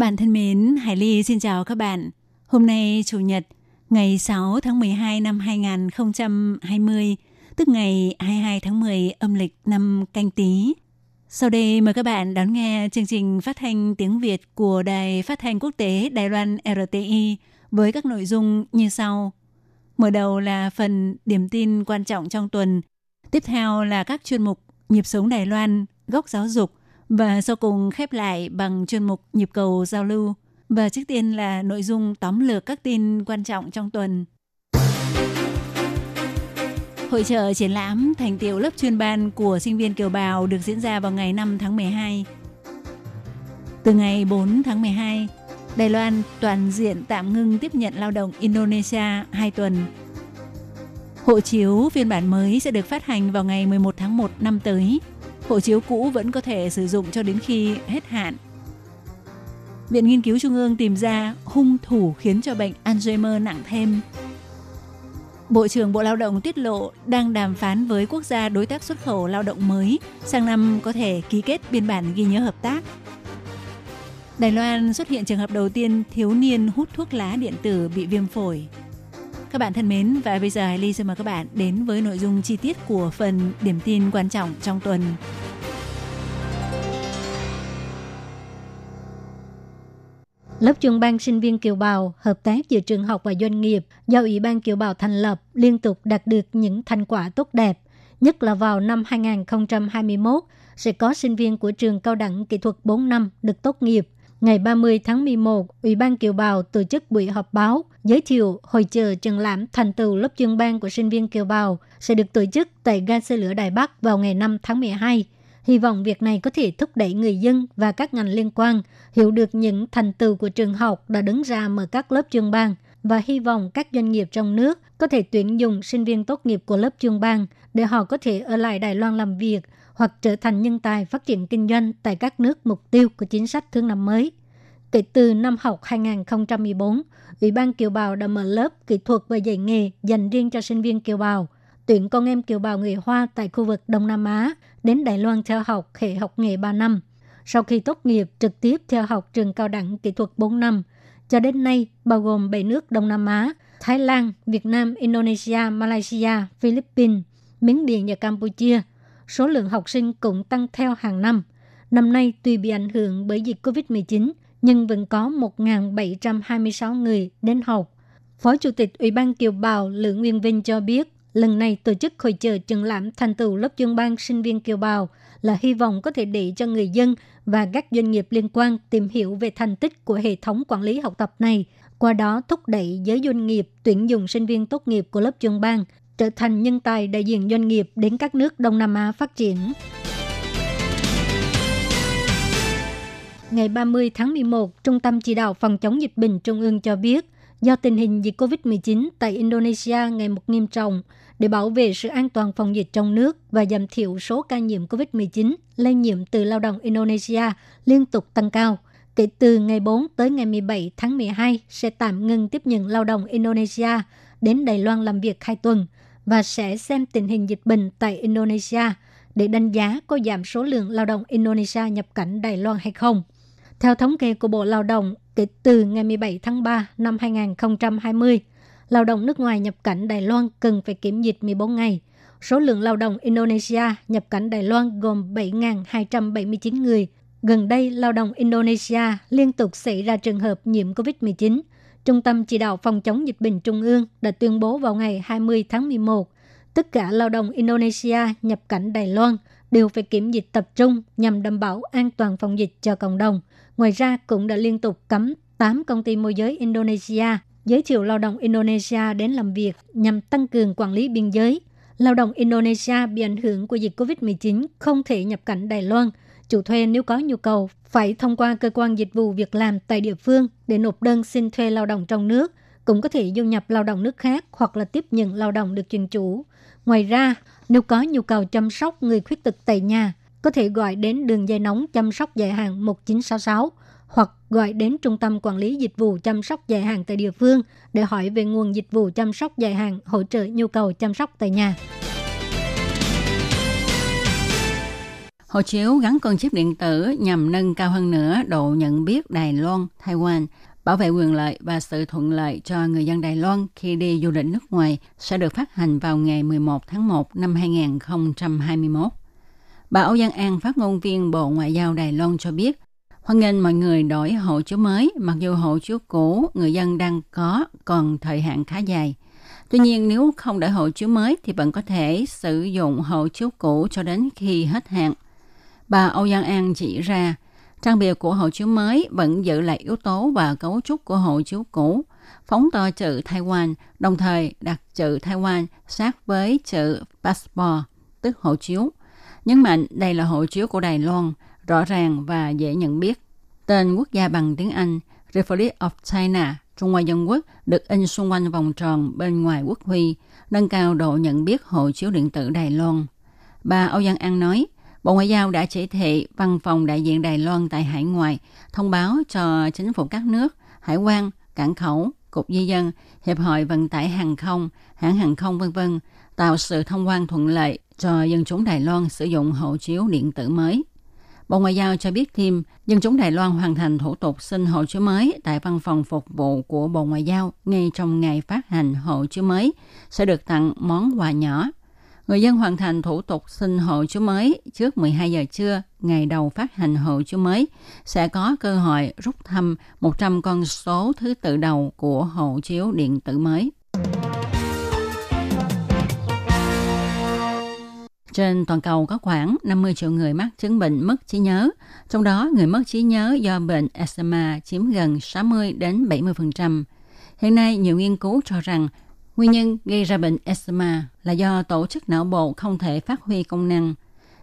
bạn thân mến, Hải Ly xin chào các bạn. Hôm nay Chủ nhật, ngày 6 tháng 12 năm 2020, tức ngày 22 tháng 10 âm lịch năm canh tí. Sau đây mời các bạn đón nghe chương trình phát thanh tiếng Việt của Đài Phát thanh Quốc tế Đài Loan RTI với các nội dung như sau. Mở đầu là phần điểm tin quan trọng trong tuần. Tiếp theo là các chuyên mục Nhịp sống Đài Loan, Góc giáo dục và sau cùng khép lại bằng chuyên mục Nhịp cầu giao lưu. Và trước tiên là nội dung tóm lược các tin quan trọng trong tuần. Hội trợ triển lãm thành tiệu lớp chuyên ban của sinh viên kiều bào được diễn ra vào ngày 5 tháng 12. Từ ngày 4 tháng 12, Đài Loan toàn diện tạm ngưng tiếp nhận lao động Indonesia 2 tuần. Hộ chiếu phiên bản mới sẽ được phát hành vào ngày 11 tháng 1 năm tới. Hộ chiếu cũ vẫn có thể sử dụng cho đến khi hết hạn. Viện Nghiên cứu Trung ương tìm ra hung thủ khiến cho bệnh Alzheimer nặng thêm. Bộ trưởng Bộ Lao động tiết lộ đang đàm phán với quốc gia đối tác xuất khẩu lao động mới, sang năm có thể ký kết biên bản ghi nhớ hợp tác. Đài Loan xuất hiện trường hợp đầu tiên thiếu niên hút thuốc lá điện tử bị viêm phổi. Các bạn thân mến, và bây giờ Hải Ly xin mời các bạn đến với nội dung chi tiết của phần điểm tin quan trọng trong tuần. Lớp trường ban sinh viên kiều bào, hợp tác giữa trường học và doanh nghiệp do Ủy ban kiều bào thành lập liên tục đạt được những thành quả tốt đẹp. Nhất là vào năm 2021, sẽ có sinh viên của trường cao đẳng kỹ thuật 4 năm được tốt nghiệp. Ngày 30 tháng 11, Ủy ban Kiều Bào tổ chức buổi họp báo giới thiệu hội chợ triển lãm thành tựu lớp chuyên ban của sinh viên Kiều Bào sẽ được tổ chức tại ga xe lửa Đài Bắc vào ngày 5 tháng 12. Hy vọng việc này có thể thúc đẩy người dân và các ngành liên quan hiểu được những thành tựu của trường học đã đứng ra mở các lớp chuyên ban và hy vọng các doanh nghiệp trong nước có thể tuyển dụng sinh viên tốt nghiệp của lớp chuyên ban để họ có thể ở lại Đài Loan làm việc hoặc trở thành nhân tài phát triển kinh doanh tại các nước mục tiêu của chính sách thương năm mới. Kể từ năm học 2014, Ủy ban Kiều Bào đã mở lớp kỹ thuật và dạy nghề dành riêng cho sinh viên Kiều Bào, tuyển con em Kiều Bào người Hoa tại khu vực Đông Nam Á đến Đài Loan theo học hệ học nghề 3 năm. Sau khi tốt nghiệp, trực tiếp theo học trường cao đẳng kỹ thuật 4 năm. Cho đến nay, bao gồm 7 nước Đông Nam Á, Thái Lan, Việt Nam, Indonesia, Malaysia, Philippines, Miến Điện và Campuchia. Số lượng học sinh cũng tăng theo hàng năm. Năm nay, tuy bị ảnh hưởng bởi dịch COVID-19, nhưng vẫn có 1.726 người đến học. Phó Chủ tịch Ủy ban Kiều Bào Lữ Nguyên Vinh cho biết, lần này tổ chức hội chợ triển lãm thành tựu lớp chuyên ban sinh viên Kiều Bào là hy vọng có thể để cho người dân và các doanh nghiệp liên quan tìm hiểu về thành tích của hệ thống quản lý học tập này, qua đó thúc đẩy giới doanh nghiệp tuyển dụng sinh viên tốt nghiệp của lớp chuyên ban trở thành nhân tài đại diện doanh nghiệp đến các nước Đông Nam Á phát triển. Ngày 30 tháng 11, Trung tâm Chỉ đạo Phòng chống dịch bệnh Trung ương cho biết, do tình hình dịch COVID-19 tại Indonesia ngày một nghiêm trọng, để bảo vệ sự an toàn phòng dịch trong nước và giảm thiểu số ca nhiễm COVID-19 lây nhiễm từ lao động Indonesia liên tục tăng cao. Kể từ ngày 4 tới ngày 17 tháng 12 sẽ tạm ngừng tiếp nhận lao động Indonesia đến Đài Loan làm việc hai tuần và sẽ xem tình hình dịch bệnh tại Indonesia để đánh giá có giảm số lượng lao động Indonesia nhập cảnh Đài Loan hay không. Theo thống kê của Bộ Lao động, kể từ ngày 17 tháng 3 năm 2020, lao động nước ngoài nhập cảnh Đài Loan cần phải kiểm dịch 14 ngày. Số lượng lao động Indonesia nhập cảnh Đài Loan gồm 7.279 người. Gần đây, lao động Indonesia liên tục xảy ra trường hợp nhiễm COVID-19. Trung tâm Chỉ đạo Phòng chống dịch bệnh Trung ương đã tuyên bố vào ngày 20 tháng 11, tất cả lao động Indonesia nhập cảnh Đài Loan đều phải kiểm dịch tập trung nhằm đảm bảo an toàn phòng dịch cho cộng đồng. Ngoài ra, cũng đã liên tục cấm 8 công ty môi giới Indonesia giới thiệu lao động Indonesia đến làm việc nhằm tăng cường quản lý biên giới. Lao động Indonesia bị ảnh hưởng của dịch COVID-19 không thể nhập cảnh Đài Loan, Chủ thuê nếu có nhu cầu phải thông qua cơ quan dịch vụ việc làm tại địa phương để nộp đơn xin thuê lao động trong nước, cũng có thể du nhập lao động nước khác hoặc là tiếp nhận lao động được chuyên chủ. Ngoài ra, nếu có nhu cầu chăm sóc người khuyết tật tại nhà, có thể gọi đến đường dây nóng chăm sóc dài hạn 1966 hoặc gọi đến Trung tâm Quản lý Dịch vụ chăm sóc dài hạn tại địa phương để hỏi về nguồn dịch vụ chăm sóc dài hạn hỗ trợ nhu cầu chăm sóc tại nhà. Hộ chiếu gắn con chip điện tử nhằm nâng cao hơn nữa độ nhận biết Đài Loan, Taiwan, bảo vệ quyền lợi và sự thuận lợi cho người dân Đài Loan khi đi du lịch nước ngoài sẽ được phát hành vào ngày 11 tháng 1 năm 2021. Bà Âu Giang An, phát ngôn viên Bộ Ngoại giao Đài Loan cho biết, hoan nghênh mọi người đổi hộ chiếu mới, mặc dù hộ chiếu cũ người dân đang có còn thời hạn khá dài. Tuy nhiên, nếu không đổi hộ chiếu mới thì vẫn có thể sử dụng hộ chiếu cũ cho đến khi hết hạn. Bà Âu Giang An chỉ ra, trang bìa của hộ chiếu mới vẫn giữ lại yếu tố và cấu trúc của hộ chiếu cũ, phóng to chữ Taiwan, đồng thời đặt chữ Taiwan sát với chữ passport, tức hộ chiếu. Nhấn mạnh đây là hộ chiếu của Đài Loan, rõ ràng và dễ nhận biết. Tên quốc gia bằng tiếng Anh Republic of China, Trung Hoa Dân Quốc được in xung quanh vòng tròn bên ngoài quốc huy, nâng cao độ nhận biết hộ chiếu điện tử Đài Loan. Bà Âu Giang An nói, Bộ Ngoại giao đã chỉ thị văn phòng đại diện Đài Loan tại hải ngoại thông báo cho chính phủ các nước, hải quan, cảng khẩu, cục di dân, hiệp hội vận tải hàng không, hãng hàng không vân vân tạo sự thông quan thuận lợi cho dân chúng Đài Loan sử dụng hộ chiếu điện tử mới. Bộ Ngoại giao cho biết thêm, dân chúng Đài Loan hoàn thành thủ tục xin hộ chiếu mới tại văn phòng phục vụ của Bộ Ngoại giao ngay trong ngày phát hành hộ chiếu mới sẽ được tặng món quà nhỏ. Người dân hoàn thành thủ tục xin hộ chiếu mới trước 12 giờ trưa ngày đầu phát hành hộ chiếu mới sẽ có cơ hội rút thăm 100 con số thứ tự đầu của hộ chiếu điện tử mới. Trên toàn cầu có khoảng 50 triệu người mắc chứng bệnh mất trí nhớ, trong đó người mất trí nhớ do bệnh Alzheimer chiếm gần 60 đến 70%. Hiện nay, nhiều nghiên cứu cho rằng nguyên nhân gây ra bệnh Alzheimer là do tổ chức não bộ không thể phát huy công năng.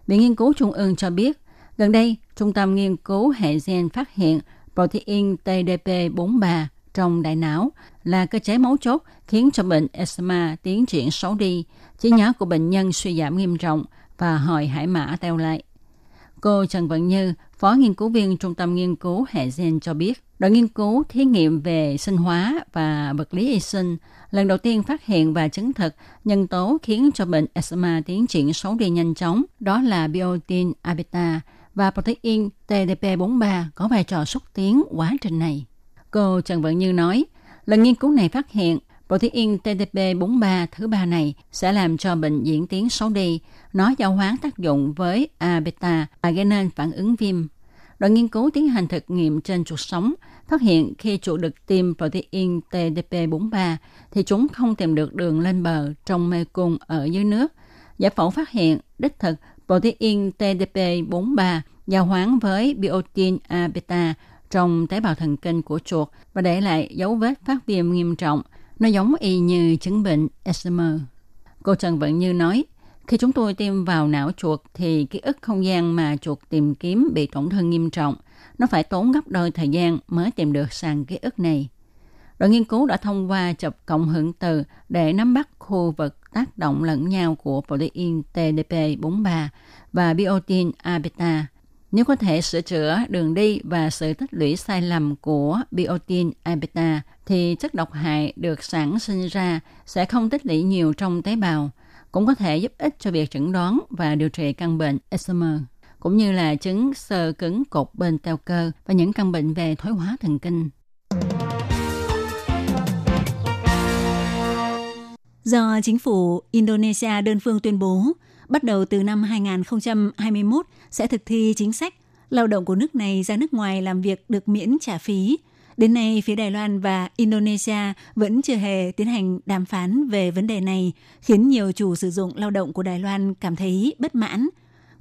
Viện Nghiên cứu Trung ương cho biết, gần đây, Trung tâm Nghiên cứu Hệ gen phát hiện protein TDP43 trong đại não là cơ chế mấu chốt khiến cho bệnh eczema tiến triển xấu đi, trí nhớ của bệnh nhân suy giảm nghiêm trọng và hồi hải mã teo lại. Cô Trần Vận Như, Phó nghiên cứu viên Trung tâm Nghiên cứu Hệ gen cho biết, đội nghiên cứu thí nghiệm về sinh hóa và vật lý y sinh lần đầu tiên phát hiện và chứng thực nhân tố khiến cho bệnh eczema tiến triển xấu đi nhanh chóng, đó là biotin abeta và protein TDP43 có vai trò xúc tiến quá trình này. Cô Trần Vận Như nói, lần nghiên cứu này phát hiện protein TDP43 thứ ba này sẽ làm cho bệnh diễn tiến xấu đi. Nó giao hoán tác dụng với A-beta và gây nên phản ứng viêm. Đoàn nghiên cứu tiến hành thực nghiệm trên chuột sống, phát hiện khi chuột được tiêm protein TDP43 thì chúng không tìm được đường lên bờ trong mê cung ở dưới nước. Giải phẫu phát hiện đích thực protein TDP43 giao hoán với biotin A-beta trong tế bào thần kinh của chuột và để lại dấu vết phát viêm nghiêm trọng. Nó giống y như chứng bệnh Alzheimer. Cô Trần Vận Như nói, khi chúng tôi tiêm vào não chuột thì ký ức không gian mà chuột tìm kiếm bị tổn thương nghiêm trọng. Nó phải tốn gấp đôi thời gian mới tìm được sàn ký ức này. Đội nghiên cứu đã thông qua chụp cộng hưởng từ để nắm bắt khu vực tác động lẫn nhau của protein TDP43 và biotin A-beta nếu có thể sửa chữa đường đi và sự tích lũy sai lầm của biotin abeta, thì chất độc hại được sản sinh ra sẽ không tích lũy nhiều trong tế bào, cũng có thể giúp ích cho việc chẩn đoán và điều trị căn bệnh Alzheimer, cũng như là chứng sơ cứng cột bên teo cơ và những căn bệnh về thoái hóa thần kinh. Do chính phủ Indonesia đơn phương tuyên bố bắt đầu từ năm 2021 sẽ thực thi chính sách lao động của nước này ra nước ngoài làm việc được miễn trả phí. Đến nay, phía Đài Loan và Indonesia vẫn chưa hề tiến hành đàm phán về vấn đề này, khiến nhiều chủ sử dụng lao động của Đài Loan cảm thấy bất mãn.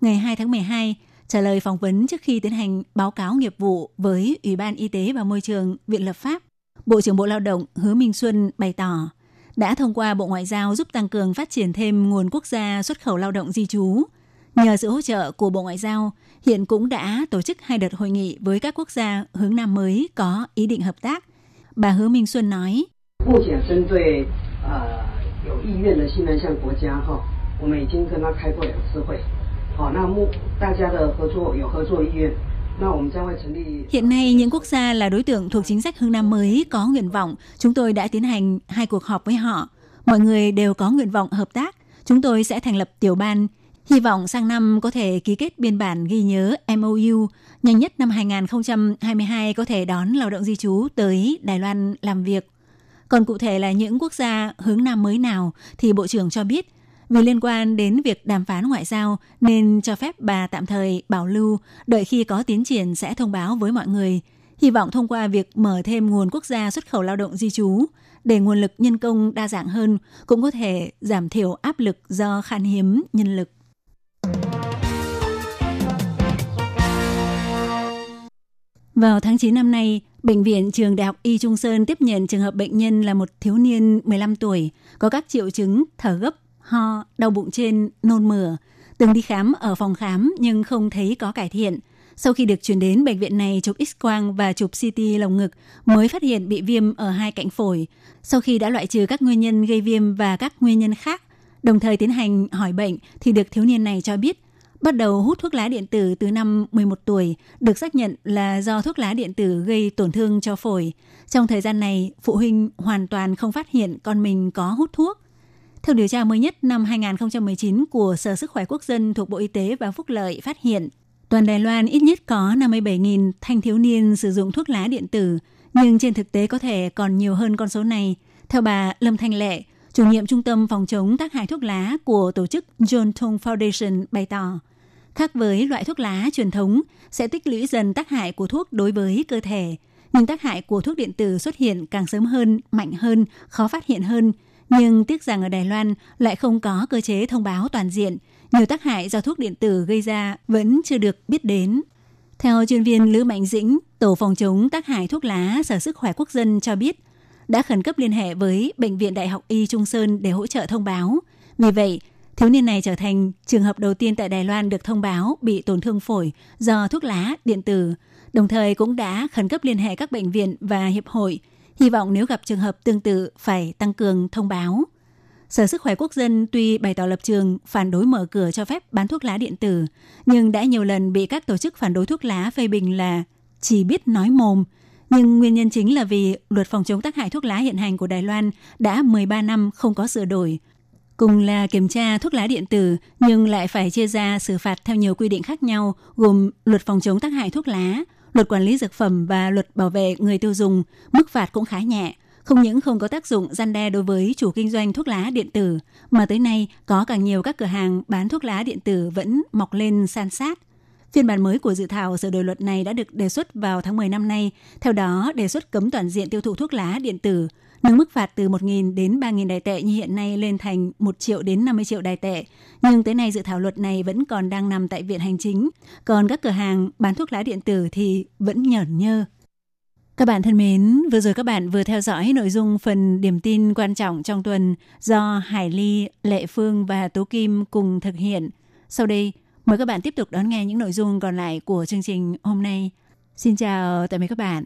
Ngày 2 tháng 12, trả lời phỏng vấn trước khi tiến hành báo cáo nghiệp vụ với Ủy ban Y tế và Môi trường Viện Lập pháp, Bộ trưởng Bộ Lao động Hứa Minh Xuân bày tỏ đã thông qua Bộ Ngoại giao giúp tăng cường phát triển thêm nguồn quốc gia xuất khẩu lao động di trú. Nhờ sự hỗ trợ của Bộ Ngoại giao, hiện cũng đã tổ chức hai đợt hội nghị với các quốc gia hướng Nam mới có ý định hợp tác. Bà Hứa Minh Xuân nói, Hiện Hiện nay, những quốc gia là đối tượng thuộc chính sách hướng Nam mới có nguyện vọng. Chúng tôi đã tiến hành hai cuộc họp với họ. Mọi người đều có nguyện vọng hợp tác. Chúng tôi sẽ thành lập tiểu ban. Hy vọng sang năm có thể ký kết biên bản ghi nhớ MOU. Nhanh nhất năm 2022 có thể đón lao động di trú tới Đài Loan làm việc. Còn cụ thể là những quốc gia hướng Nam mới nào thì Bộ trưởng cho biết vì liên quan đến việc đàm phán ngoại giao nên cho phép bà tạm thời bảo lưu, đợi khi có tiến triển sẽ thông báo với mọi người. Hy vọng thông qua việc mở thêm nguồn quốc gia xuất khẩu lao động di trú, để nguồn lực nhân công đa dạng hơn, cũng có thể giảm thiểu áp lực do khan hiếm nhân lực. Vào tháng 9 năm nay, Bệnh viện Trường Đại học Y Trung Sơn tiếp nhận trường hợp bệnh nhân là một thiếu niên 15 tuổi, có các triệu chứng thở gấp, ho, đau bụng trên, nôn mửa. Từng đi khám ở phòng khám nhưng không thấy có cải thiện. Sau khi được chuyển đến bệnh viện này chụp X-quang và chụp CT lồng ngực mới phát hiện bị viêm ở hai cạnh phổi. Sau khi đã loại trừ các nguyên nhân gây viêm và các nguyên nhân khác, đồng thời tiến hành hỏi bệnh thì được thiếu niên này cho biết bắt đầu hút thuốc lá điện tử từ năm 11 tuổi, được xác nhận là do thuốc lá điện tử gây tổn thương cho phổi. Trong thời gian này, phụ huynh hoàn toàn không phát hiện con mình có hút thuốc. Theo điều tra mới nhất năm 2019 của Sở Sức khỏe Quốc dân thuộc Bộ Y tế và Phúc lợi phát hiện, toàn Đài Loan ít nhất có 57.000 thanh thiếu niên sử dụng thuốc lá điện tử, nhưng trên thực tế có thể còn nhiều hơn con số này. Theo bà Lâm Thanh Lệ, chủ nhiệm Trung tâm Phòng chống tác hại thuốc lá của tổ chức John Tong Foundation bày tỏ, khác với loại thuốc lá truyền thống sẽ tích lũy dần tác hại của thuốc đối với cơ thể, nhưng tác hại của thuốc điện tử xuất hiện càng sớm hơn, mạnh hơn, khó phát hiện hơn. Nhưng tiếc rằng ở Đài Loan lại không có cơ chế thông báo toàn diện, nhiều tác hại do thuốc điện tử gây ra vẫn chưa được biết đến. Theo chuyên viên Lữ Mạnh Dĩnh, Tổ phòng chống tác hại thuốc lá Sở Sức khỏe Quốc dân cho biết, đã khẩn cấp liên hệ với Bệnh viện Đại học Y Trung Sơn để hỗ trợ thông báo. Vì vậy, thiếu niên này trở thành trường hợp đầu tiên tại Đài Loan được thông báo bị tổn thương phổi do thuốc lá điện tử, đồng thời cũng đã khẩn cấp liên hệ các bệnh viện và hiệp hội, hy vọng nếu gặp trường hợp tương tự phải tăng cường thông báo. Sở Sức khỏe Quốc dân tuy bày tỏ lập trường phản đối mở cửa cho phép bán thuốc lá điện tử, nhưng đã nhiều lần bị các tổ chức phản đối thuốc lá phê bình là chỉ biết nói mồm, nhưng nguyên nhân chính là vì luật phòng chống tác hại thuốc lá hiện hành của Đài Loan đã 13 năm không có sửa đổi. Cùng là kiểm tra thuốc lá điện tử nhưng lại phải chia ra xử phạt theo nhiều quy định khác nhau gồm luật phòng chống tác hại thuốc lá, luật quản lý dược phẩm và luật bảo vệ người tiêu dùng, mức phạt cũng khá nhẹ. Không những không có tác dụng gian đe đối với chủ kinh doanh thuốc lá điện tử, mà tới nay có càng nhiều các cửa hàng bán thuốc lá điện tử vẫn mọc lên san sát. Phiên bản mới của dự thảo sửa đổi luật này đã được đề xuất vào tháng 10 năm nay. Theo đó, đề xuất cấm toàn diện tiêu thụ thuốc lá điện tử, nâng mức phạt từ 1.000 đến 3.000 đài tệ như hiện nay lên thành 1 triệu đến 50 triệu đài tệ. Nhưng tới nay dự thảo luật này vẫn còn đang nằm tại Viện Hành Chính. Còn các cửa hàng bán thuốc lá điện tử thì vẫn nhởn nhơ. Các bạn thân mến, vừa rồi các bạn vừa theo dõi nội dung phần điểm tin quan trọng trong tuần do Hải Ly, Lệ Phương và Tố Kim cùng thực hiện. Sau đây, mời các bạn tiếp tục đón nghe những nội dung còn lại của chương trình hôm nay. Xin chào tạm biệt các bạn.